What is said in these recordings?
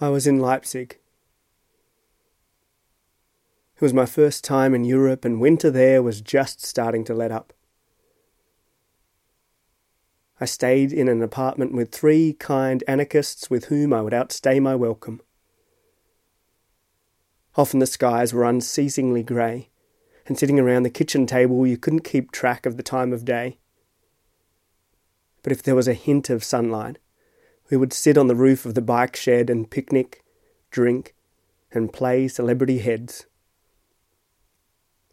I was in Leipzig. It was my first time in Europe, and winter there was just starting to let up. I stayed in an apartment with three kind anarchists with whom I would outstay my welcome. Often the skies were unceasingly grey, and sitting around the kitchen table you couldn't keep track of the time of day. But if there was a hint of sunlight, we would sit on the roof of the bike shed and picnic, drink, and play celebrity heads.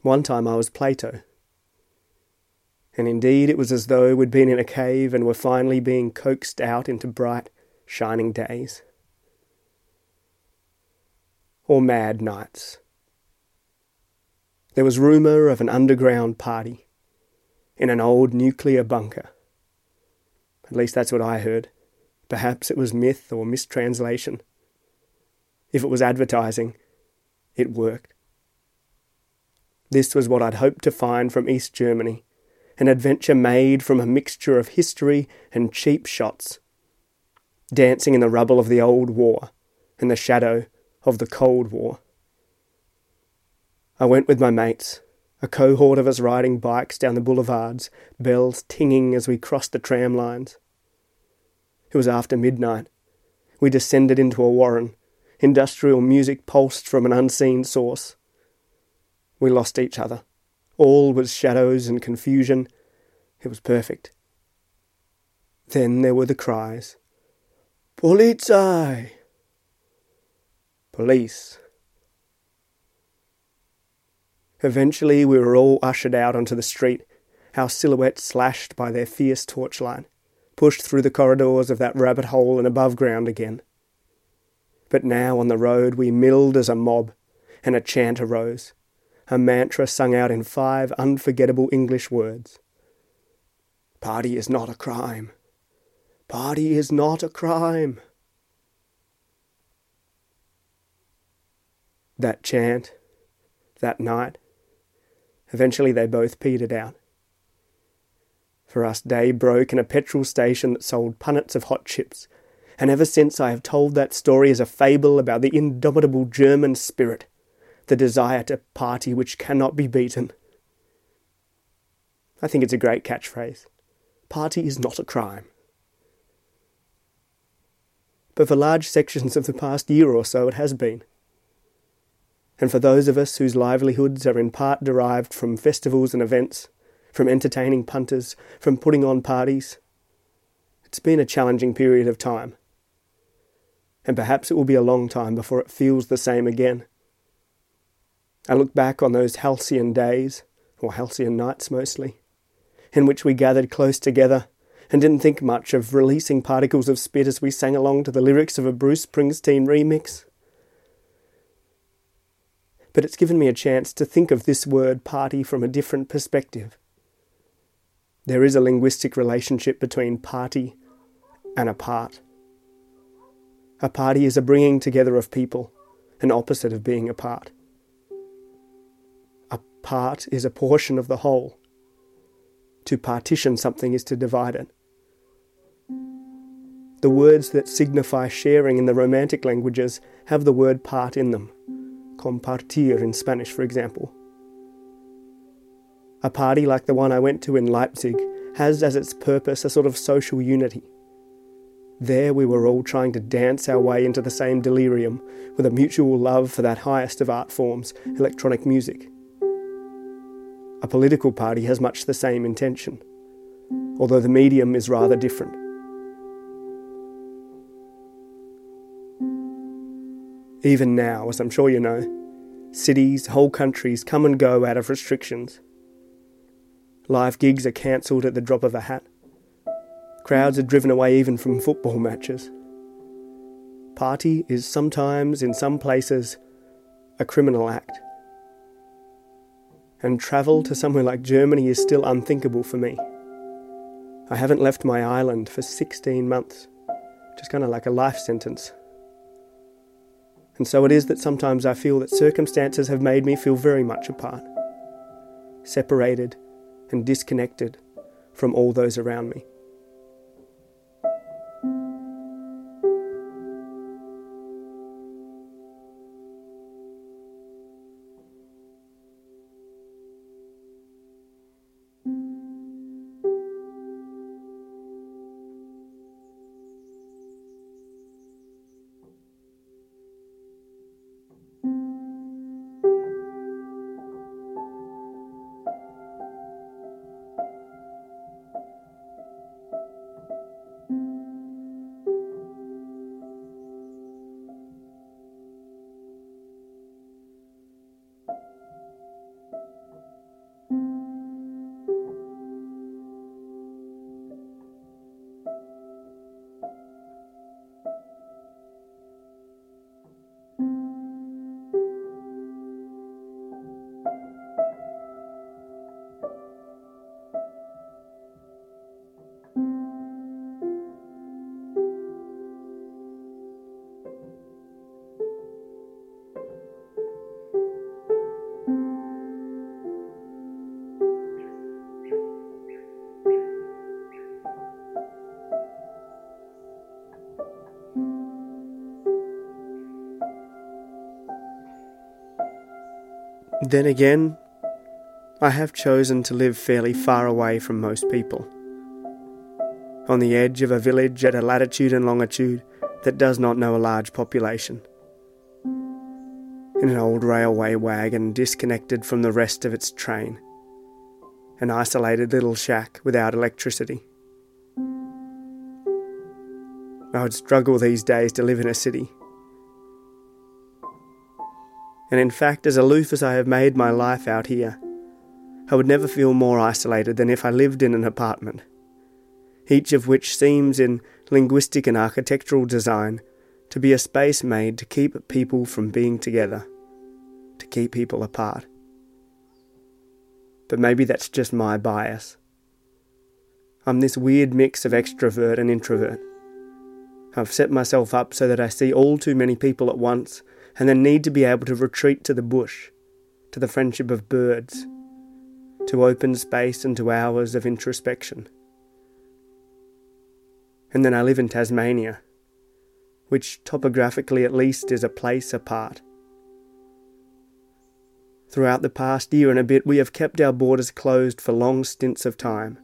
One time I was Plato. And indeed it was as though we'd been in a cave and were finally being coaxed out into bright, shining days. Or mad nights. There was rumour of an underground party in an old nuclear bunker. At least that's what I heard. Perhaps it was myth or mistranslation. If it was advertising, it worked. This was what I'd hoped to find from East Germany an adventure made from a mixture of history and cheap shots, dancing in the rubble of the old war and the shadow of the Cold War. I went with my mates, a cohort of us riding bikes down the boulevards, bells tinging as we crossed the tram lines. It was after midnight. We descended into a warren. Industrial music pulsed from an unseen source. We lost each other. All was shadows and confusion. It was perfect. Then there were the cries. Polizei! Police. Eventually we were all ushered out onto the street, our silhouettes slashed by their fierce torchlight pushed through the corridors of that rabbit hole and above ground again. But now on the road we milled as a mob, and a chant arose, a mantra sung out in five unforgettable English words. Party is not a crime. Party is not a crime. That chant, that night, eventually they both petered out. For us, day broke in a petrol station that sold punnets of hot chips, and ever since I have told that story as a fable about the indomitable German spirit, the desire to party which cannot be beaten. I think it's a great catchphrase. Party is not a crime. But for large sections of the past year or so, it has been. And for those of us whose livelihoods are in part derived from festivals and events, from entertaining punters, from putting on parties. It's been a challenging period of time. And perhaps it will be a long time before it feels the same again. I look back on those halcyon days, or halcyon nights mostly, in which we gathered close together and didn't think much of releasing particles of spit as we sang along to the lyrics of a Bruce Springsteen remix. But it's given me a chance to think of this word party from a different perspective. There is a linguistic relationship between party and a part. A party is a bringing together of people, an opposite of being apart. A part is a portion of the whole. To partition something is to divide it. The words that signify sharing in the Romantic languages have the word part in them. Compartir in Spanish, for example. A party like the one I went to in Leipzig has as its purpose a sort of social unity. There we were all trying to dance our way into the same delirium with a mutual love for that highest of art forms, electronic music. A political party has much the same intention, although the medium is rather different. Even now, as I'm sure you know, cities, whole countries come and go out of restrictions. Live gigs are cancelled at the drop of a hat. Crowds are driven away even from football matches. Party is sometimes, in some places, a criminal act. And travel to somewhere like Germany is still unthinkable for me. I haven't left my island for 16 months, just kind of like a life sentence. And so it is that sometimes I feel that circumstances have made me feel very much apart, separated and disconnected from all those around me. Then again, I have chosen to live fairly far away from most people. On the edge of a village at a latitude and longitude that does not know a large population. In an old railway wagon disconnected from the rest of its train. An isolated little shack without electricity. I would struggle these days to live in a city. And in fact, as aloof as I have made my life out here, I would never feel more isolated than if I lived in an apartment, each of which seems in linguistic and architectural design to be a space made to keep people from being together, to keep people apart. But maybe that's just my bias. I'm this weird mix of extrovert and introvert. I've set myself up so that I see all too many people at once and then need to be able to retreat to the bush, to the friendship of birds, to open space and to hours of introspection. And then I live in Tasmania, which topographically at least is a place apart. Throughout the past year and a bit, we have kept our borders closed for long stints of time,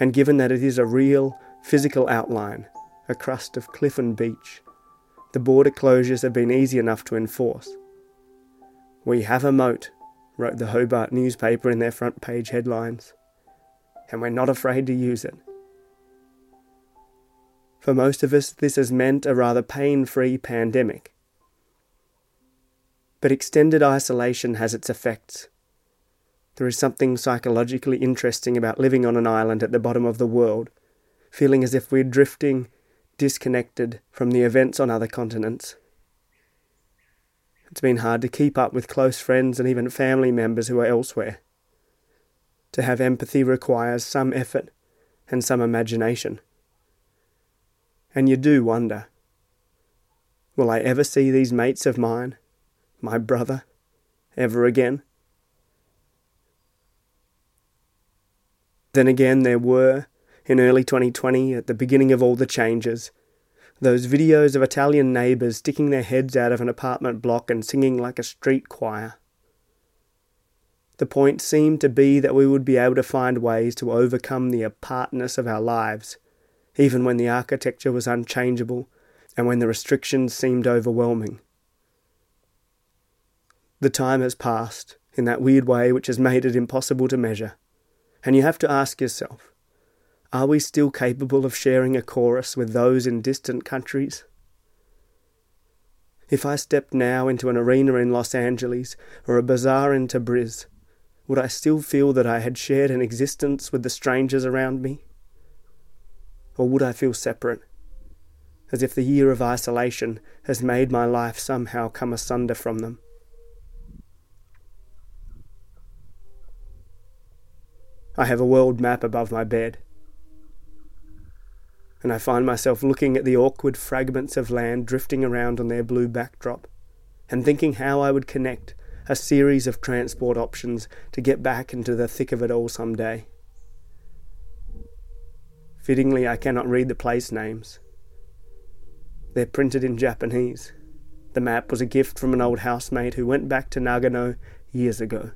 and given that it is a real, physical outline, a crust of cliff and beach. The border closures have been easy enough to enforce. We have a moat, wrote the Hobart newspaper in their front page headlines, and we're not afraid to use it. For most of us, this has meant a rather pain free pandemic. But extended isolation has its effects. There is something psychologically interesting about living on an island at the bottom of the world, feeling as if we're drifting disconnected from the events on other continents. It's been hard to keep up with close friends and even family members who are elsewhere. To have empathy requires some effort and some imagination. And you do wonder will I ever see these mates of mine, my brother, ever again? Then again, there were in early 2020, at the beginning of all the changes. Those videos of Italian neighbours sticking their heads out of an apartment block and singing like a street choir. The point seemed to be that we would be able to find ways to overcome the apartness of our lives, even when the architecture was unchangeable and when the restrictions seemed overwhelming. The time has passed in that weird way which has made it impossible to measure, and you have to ask yourself are we still capable of sharing a chorus with those in distant countries? If I stepped now into an arena in Los Angeles or a bazaar in Tabriz, would I still feel that I had shared an existence with the strangers around me? Or would I feel separate, as if the year of isolation has made my life somehow come asunder from them? I have a world map above my bed and I find myself looking at the awkward fragments of land drifting around on their blue backdrop, and thinking how I would connect a series of transport options to get back into the thick of it all some day. Fittingly, I cannot read the place names. They're printed in Japanese. The map was a gift from an old housemate who went back to Nagano years ago.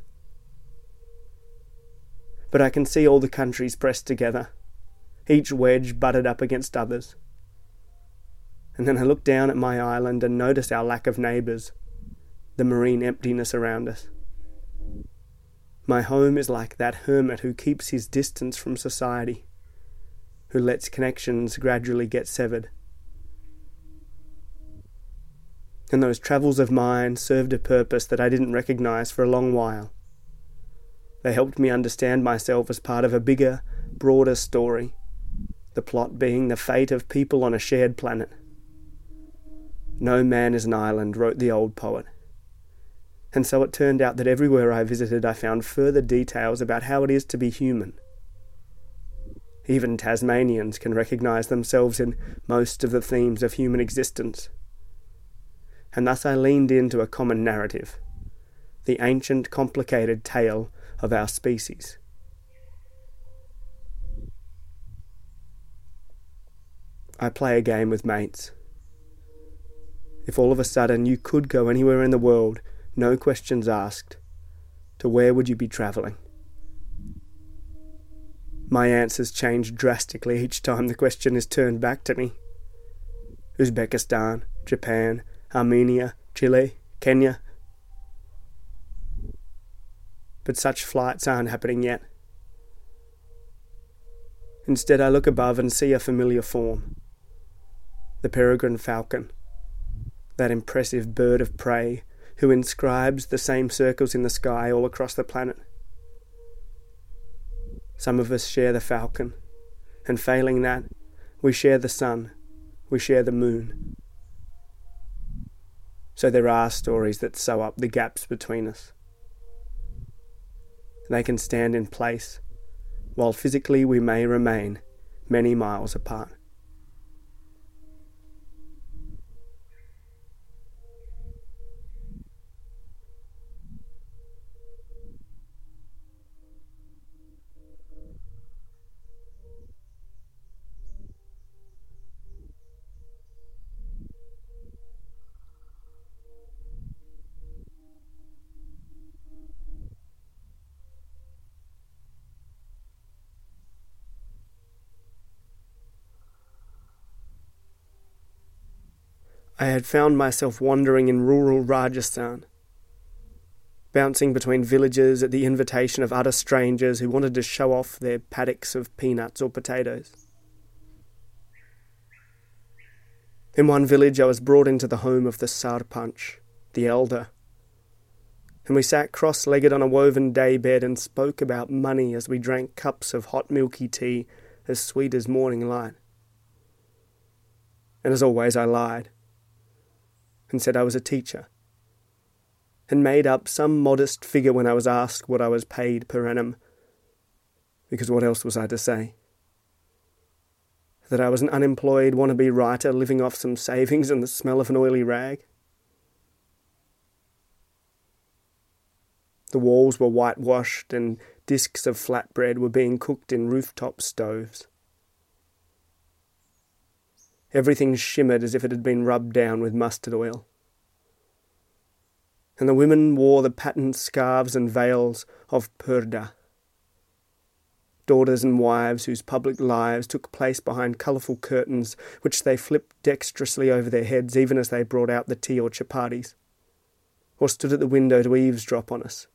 But I can see all the countries pressed together each wedge butted up against others. And then I look down at my island and notice our lack of neighbours, the marine emptiness around us. My home is like that hermit who keeps his distance from society, who lets connections gradually get severed. And those travels of mine served a purpose that I didn't recognize for a long while. They helped me understand myself as part of a bigger, broader story the plot being the fate of people on a shared planet. No man is an island, wrote the old poet. And so it turned out that everywhere I visited I found further details about how it is to be human. Even Tasmanians can recognize themselves in most of the themes of human existence. And thus I leaned into a common narrative the ancient, complicated tale of our species. I play a game with mates. If all of a sudden you could go anywhere in the world, no questions asked, to where would you be travelling? My answers change drastically each time the question is turned back to me. Uzbekistan, Japan, Armenia, Chile, Kenya. But such flights aren't happening yet. Instead, I look above and see a familiar form the peregrine falcon, that impressive bird of prey who inscribes the same circles in the sky all across the planet. Some of us share the falcon, and failing that, we share the sun, we share the moon. So there are stories that sew up the gaps between us. They can stand in place, while physically we may remain many miles apart. I had found myself wandering in rural Rajasthan, bouncing between villages at the invitation of utter strangers who wanted to show off their paddocks of peanuts or potatoes. In one village, I was brought into the home of the Sarpanch, the elder, and we sat cross legged on a woven day bed and spoke about money as we drank cups of hot milky tea as sweet as morning light. And as always, I lied and said I was a teacher, and made up some modest figure when I was asked what I was paid per annum, because what else was I to say? That I was an unemployed wannabe writer living off some savings and the smell of an oily rag? The walls were whitewashed, and discs of flatbread were being cooked in rooftop stoves. Everything shimmered as if it had been rubbed down with mustard oil. And the women wore the patterned scarves and veils of purdah. Daughters and wives whose public lives took place behind colourful curtains which they flipped dexterously over their heads even as they brought out the tea or chapatis, or stood at the window to eavesdrop on us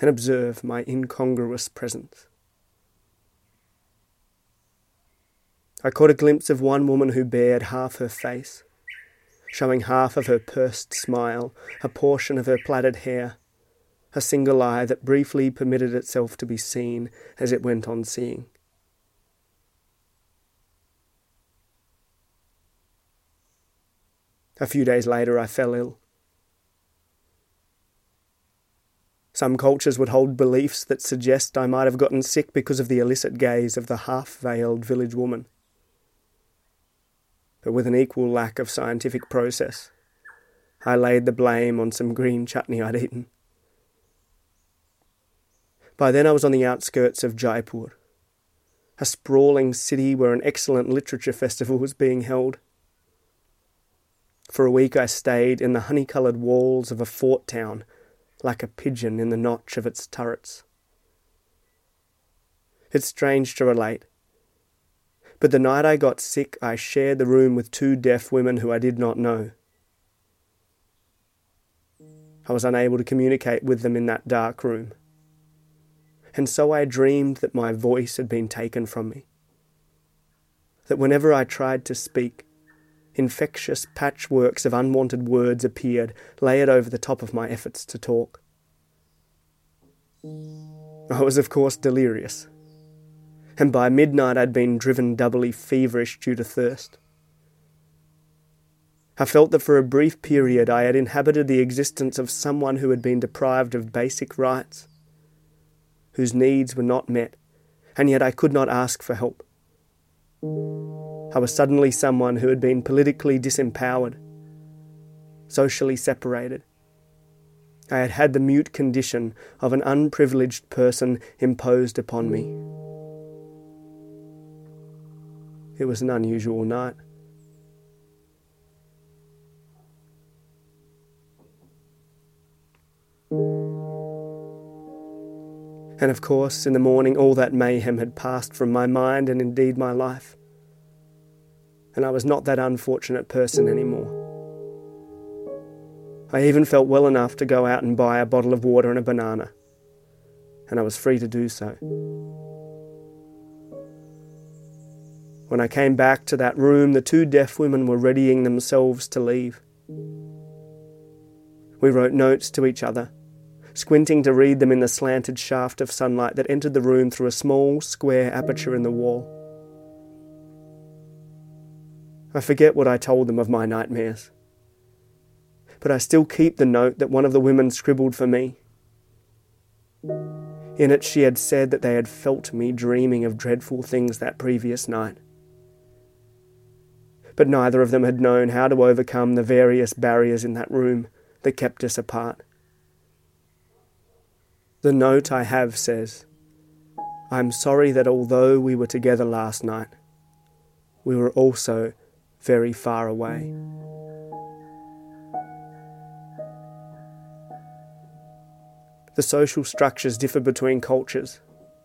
and observe my incongruous presence. I caught a glimpse of one woman who bared half her face, showing half of her pursed smile, a portion of her plaited hair, a single eye that briefly permitted itself to be seen as it went on seeing. A few days later, I fell ill. Some cultures would hold beliefs that suggest I might have gotten sick because of the illicit gaze of the half veiled village woman but with an equal lack of scientific process. I laid the blame on some green chutney I'd eaten. By then I was on the outskirts of Jaipur, a sprawling city where an excellent literature festival was being held. For a week I stayed in the honey coloured walls of a fort town, like a pigeon in the notch of its turrets. It's strange to relate, but the night I got sick, I shared the room with two deaf women who I did not know. I was unable to communicate with them in that dark room. And so I dreamed that my voice had been taken from me. That whenever I tried to speak, infectious patchworks of unwanted words appeared, layered over the top of my efforts to talk. I was, of course, delirious and by midnight I'd been driven doubly feverish due to thirst. I felt that for a brief period I had inhabited the existence of someone who had been deprived of basic rights, whose needs were not met, and yet I could not ask for help. I was suddenly someone who had been politically disempowered, socially separated. I had had the mute condition of an unprivileged person imposed upon me. It was an unusual night. And of course, in the morning, all that mayhem had passed from my mind and indeed my life. And I was not that unfortunate person anymore. I even felt well enough to go out and buy a bottle of water and a banana, and I was free to do so. When I came back to that room, the two deaf women were readying themselves to leave. We wrote notes to each other, squinting to read them in the slanted shaft of sunlight that entered the room through a small, square aperture in the wall. I forget what I told them of my nightmares but I still keep the note that one of the women scribbled for me. In it, she had said that they had felt me dreaming of dreadful things that previous night. But neither of them had known how to overcome the various barriers in that room that kept us apart. The note I have says, I am sorry that although we were together last night, we were also very far away. the social structures differ between cultures.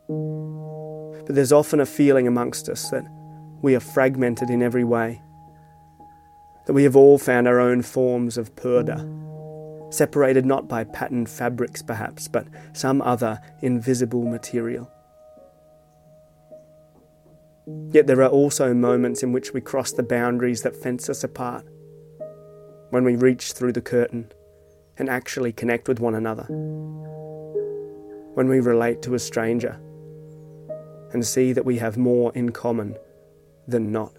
But there's often a feeling amongst us that we are fragmented in every way, that we have all found our own forms of purdah, separated not by patterned fabrics perhaps, but some other invisible material. Yet there are also moments in which we cross the boundaries that fence us apart, when we reach through the curtain and actually connect with one another when we relate to a stranger and see that we have more in common than not.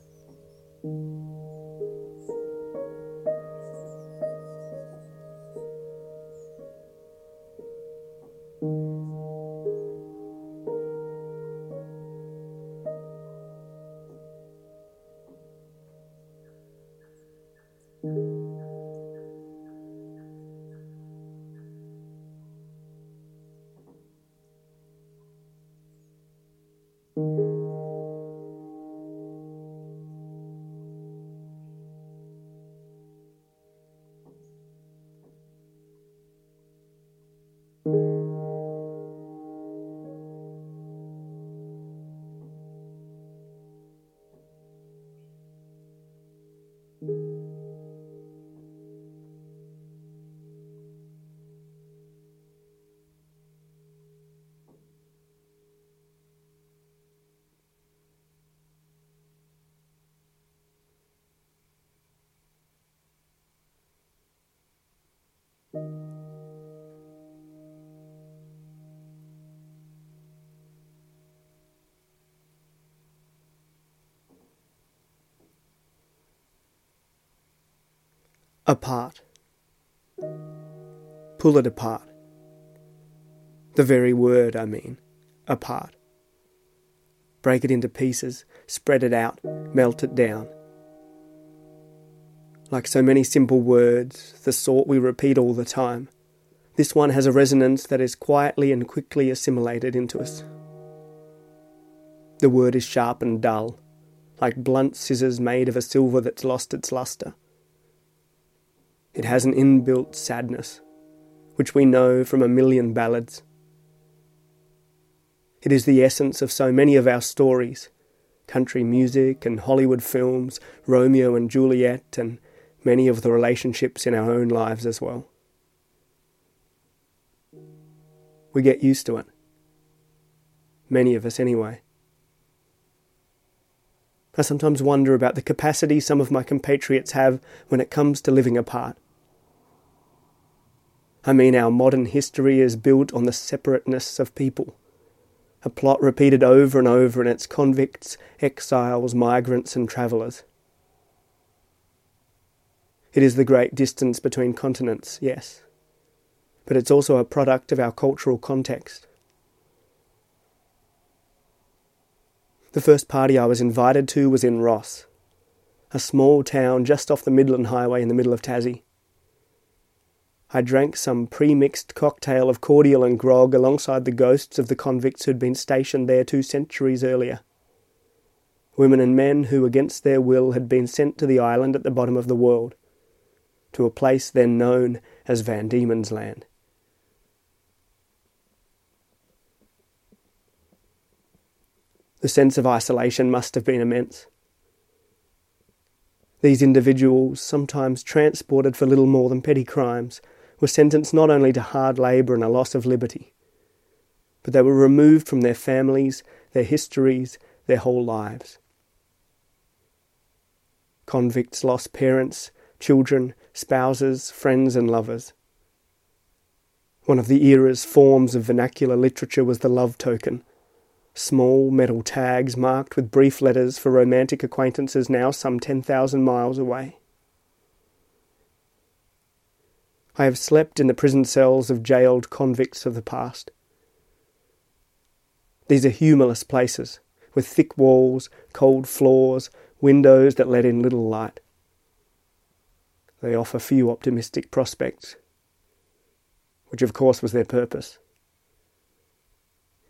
Apart. Pull it apart. The very word, I mean, apart. Break it into pieces, spread it out, melt it down. Like so many simple words, the sort we repeat all the time, this one has a resonance that is quietly and quickly assimilated into us. The word is sharp and dull, like blunt scissors made of a silver that's lost its lustre. It has an inbuilt sadness, which we know from a million ballads. It is the essence of so many of our stories country music and Hollywood films, Romeo and Juliet, and many of the relationships in our own lives as well. We get used to it. Many of us, anyway. I sometimes wonder about the capacity some of my compatriots have when it comes to living apart. I mean, our modern history is built on the separateness of people, a plot repeated over and over in its convicts, exiles, migrants, and travellers. It is the great distance between continents, yes, but it's also a product of our cultural context. The first party I was invited to was in Ross, a small town just off the Midland Highway in the middle of Tassie. I drank some pre-mixed cocktail of cordial and grog alongside the ghosts of the convicts who'd been stationed there two centuries earlier. Women and men who, against their will, had been sent to the island at the bottom of the world, to a place then known as Van Diemen's Land. The sense of isolation must have been immense. These individuals, sometimes transported for little more than petty crimes, were sentenced not only to hard labour and a loss of liberty, but they were removed from their families, their histories, their whole lives. Convicts lost parents, children, spouses, friends, and lovers. One of the era's forms of vernacular literature was the love token. Small metal tags marked with brief letters for romantic acquaintances now some 10,000 miles away. I have slept in the prison cells of jailed convicts of the past. These are humorless places, with thick walls, cold floors, windows that let in little light. They offer few optimistic prospects, which of course was their purpose.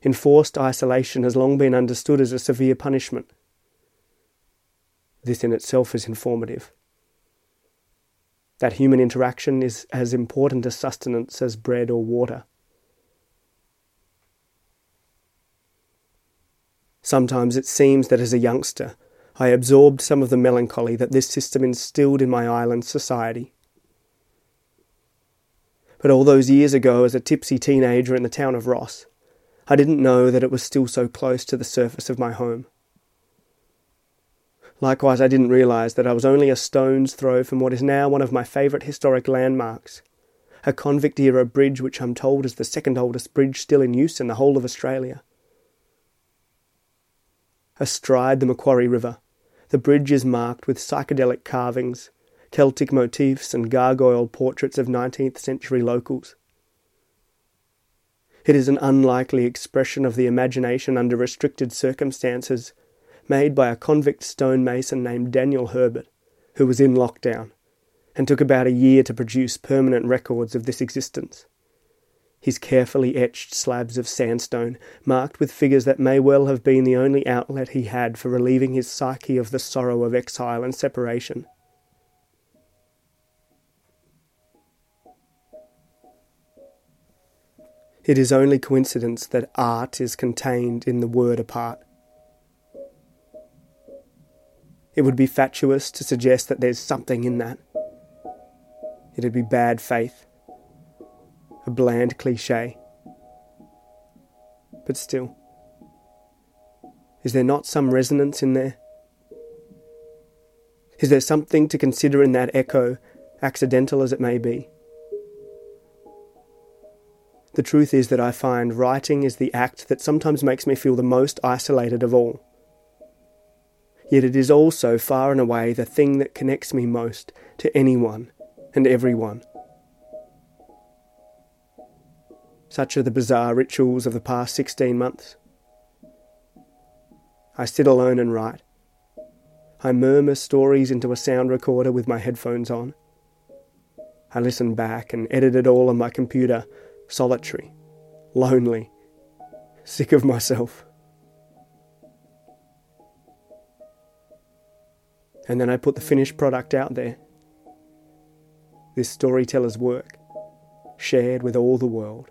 Enforced isolation has long been understood as a severe punishment. This in itself is informative. That human interaction is as important as sustenance as bread or water. Sometimes it seems that as a youngster, I absorbed some of the melancholy that this system instilled in my island society. But all those years ago, as a tipsy teenager in the town of Ross, I didn't know that it was still so close to the surface of my home. Likewise, I didn't realise that I was only a stone's throw from what is now one of my favourite historic landmarks, a convict era bridge which I'm told is the second oldest bridge still in use in the whole of Australia. Astride the Macquarie River, the bridge is marked with psychedelic carvings, Celtic motifs, and gargoyle portraits of 19th century locals. It is an unlikely expression of the imagination under restricted circumstances, made by a convict stonemason named Daniel Herbert, who was in lockdown, and took about a year to produce permanent records of this existence his carefully etched slabs of sandstone, marked with figures that may well have been the only outlet he had for relieving his psyche of the sorrow of exile and separation. It is only coincidence that art is contained in the word apart. It would be fatuous to suggest that there's something in that. It'd be bad faith a bland cliche. But still, is there not some resonance in there? Is there something to consider in that echo, accidental as it may be? The truth is that I find writing is the act that sometimes makes me feel the most isolated of all. Yet it is also far and away the thing that connects me most to anyone and everyone. Such are the bizarre rituals of the past 16 months. I sit alone and write. I murmur stories into a sound recorder with my headphones on. I listen back and edit it all on my computer, solitary, lonely, sick of myself. And then I put the finished product out there. This storyteller's work, shared with all the world.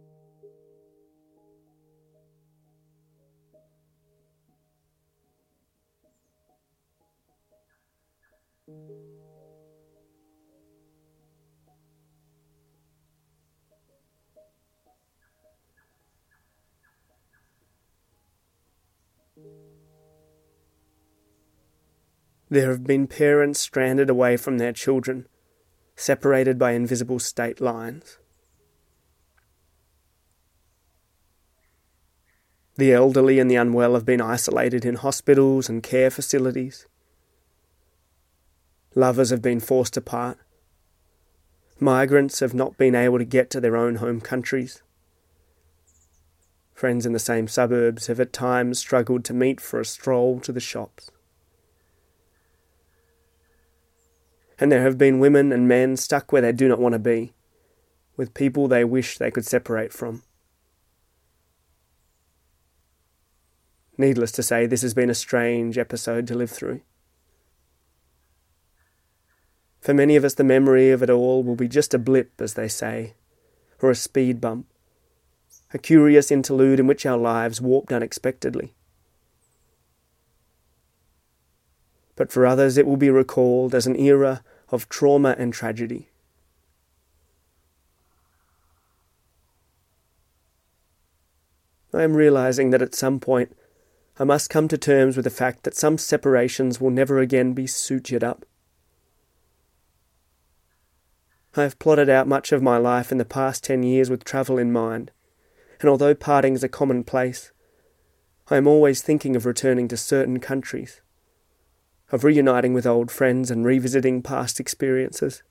There have been parents stranded away from their children, separated by invisible state lines. The elderly and the unwell have been isolated in hospitals and care facilities. Lovers have been forced apart. Migrants have not been able to get to their own home countries. Friends in the same suburbs have at times struggled to meet for a stroll to the shops. And there have been women and men stuck where they do not want to be, with people they wish they could separate from. Needless to say, this has been a strange episode to live through. For many of us, the memory of it all will be just a blip, as they say, or a speed bump, a curious interlude in which our lives warped unexpectedly. But for others, it will be recalled as an era of trauma and tragedy. I am realizing that at some point I must come to terms with the fact that some separations will never again be sutured up. I have plotted out much of my life in the past ten years with travel in mind, and although parting is a commonplace, I am always thinking of returning to certain countries of reuniting with old friends and revisiting past experiences.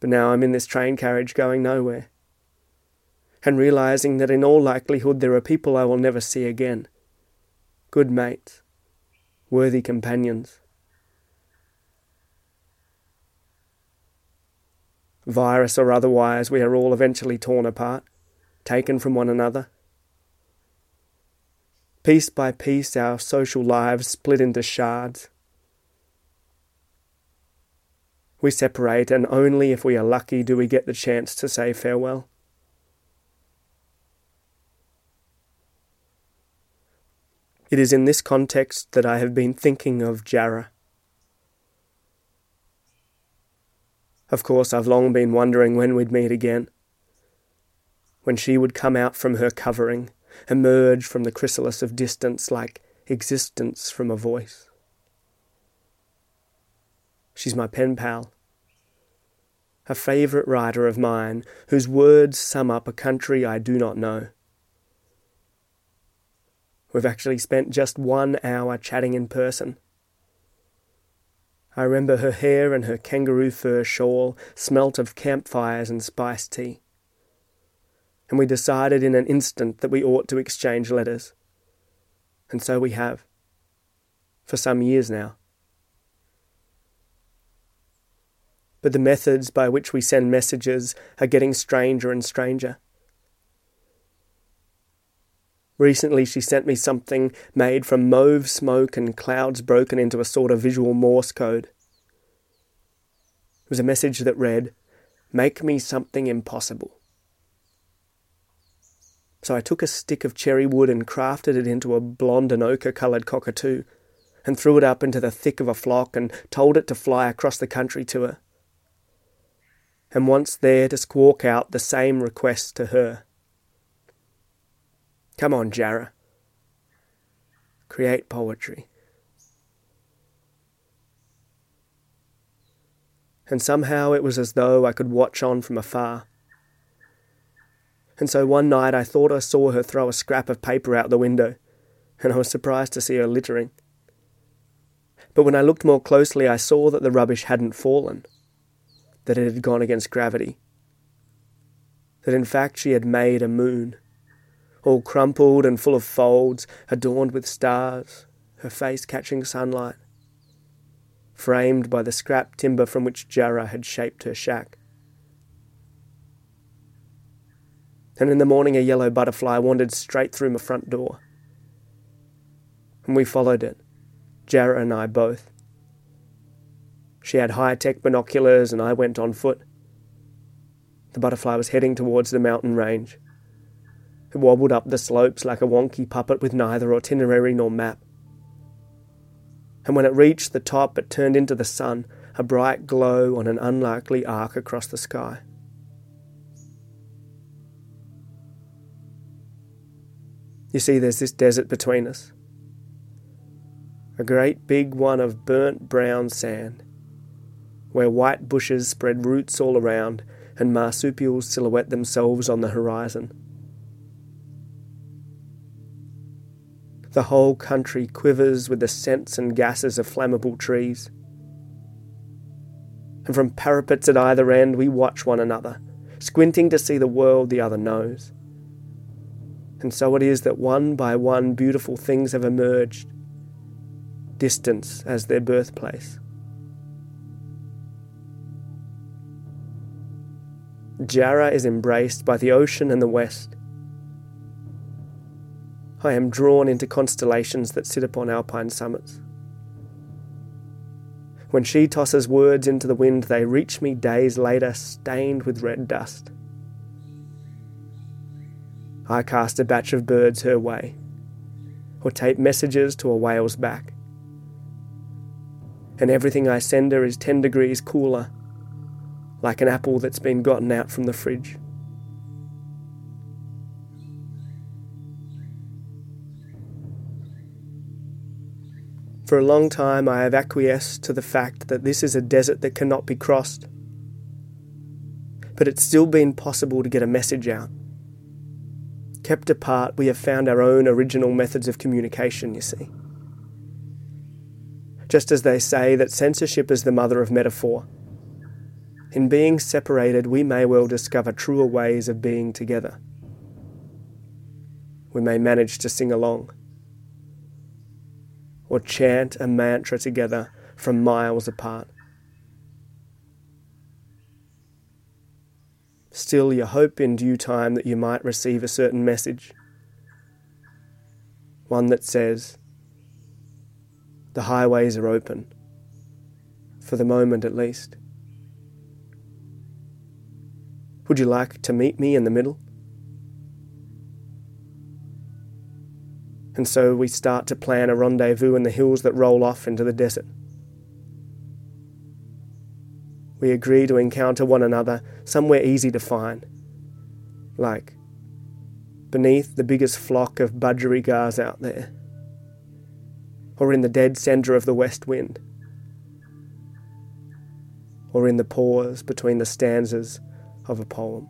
But now I'm in this train carriage going nowhere, and realizing that in all likelihood there are people I will never see again good mates, worthy companions. Virus or otherwise, we are all eventually torn apart, taken from one another, Piece by piece, our social lives split into shards. We separate, and only if we are lucky do we get the chance to say farewell. It is in this context that I have been thinking of Jarrah. Of course, I've long been wondering when we'd meet again. When she would come out from her covering emerge from the chrysalis of distance like existence from a voice. She's my pen pal, a favourite writer of mine whose words sum up a country I do not know. We've actually spent just one hour chatting in person. I remember her hair and her kangaroo fur shawl smelt of campfires and spiced tea and we decided in an instant that we ought to exchange letters. And so we have, for some years now. But the methods by which we send messages are getting stranger and stranger. Recently, she sent me something made from mauve smoke and clouds broken into a sort of visual Morse code. It was a message that read, Make me something impossible. So I took a stick of cherry wood and crafted it into a blonde and ochre coloured cockatoo, and threw it up into the thick of a flock and told it to fly across the country to her. And once there to squawk out the same request to her. Come on, Jarrah. Create poetry. And somehow it was as though I could watch on from afar and so one night I thought I saw her throw a scrap of paper out the window, and I was surprised to see her littering. But when I looked more closely, I saw that the rubbish hadn't fallen, that it had gone against gravity, that in fact she had made a moon, all crumpled and full of folds, adorned with stars, her face catching sunlight, framed by the scrap timber from which Jarrah had shaped her shack. and in the morning a yellow butterfly wandered straight through my front door. And we followed it, Jarrah and I both. She had high tech binoculars, and I went on foot. The butterfly was heading towards the mountain range. It wobbled up the slopes like a wonky puppet with neither itinerary nor map. And when it reached the top, it turned into the sun, a bright glow on an unlikely arc across the sky. You see, there's this desert between us. A great big one of burnt brown sand, where white bushes spread roots all around and marsupials silhouette themselves on the horizon. The whole country quivers with the scents and gases of flammable trees. And from parapets at either end, we watch one another, squinting to see the world the other knows. And so it is that one by one beautiful things have emerged, distance as their birthplace. Jarrah is embraced by the ocean and the west. I am drawn into constellations that sit upon alpine summits. When she tosses words into the wind, they reach me days later, stained with red dust. I cast a batch of birds her way, or tape messages to a whale's back. And everything I send her is 10 degrees cooler like an apple that's been gotten out from the fridge. For a long time, I have acquiesced to the fact that this is a desert that cannot be crossed. But it's still been possible to get a message out. Kept apart, we have found our own original methods of communication, you see. Just as they say that censorship is the mother of metaphor, in being separated, we may well discover truer ways of being together. We may manage to sing along or chant a mantra together from miles apart. Still, you hope in due time that you might receive a certain message. One that says, The highways are open, for the moment at least. Would you like to meet me in the middle? And so we start to plan a rendezvous in the hills that roll off into the desert. We agree to encounter one another somewhere easy to find, like beneath the biggest flock of budgerigars out there, or in the dead centre of the west wind, or in the pause between the stanzas of a poem.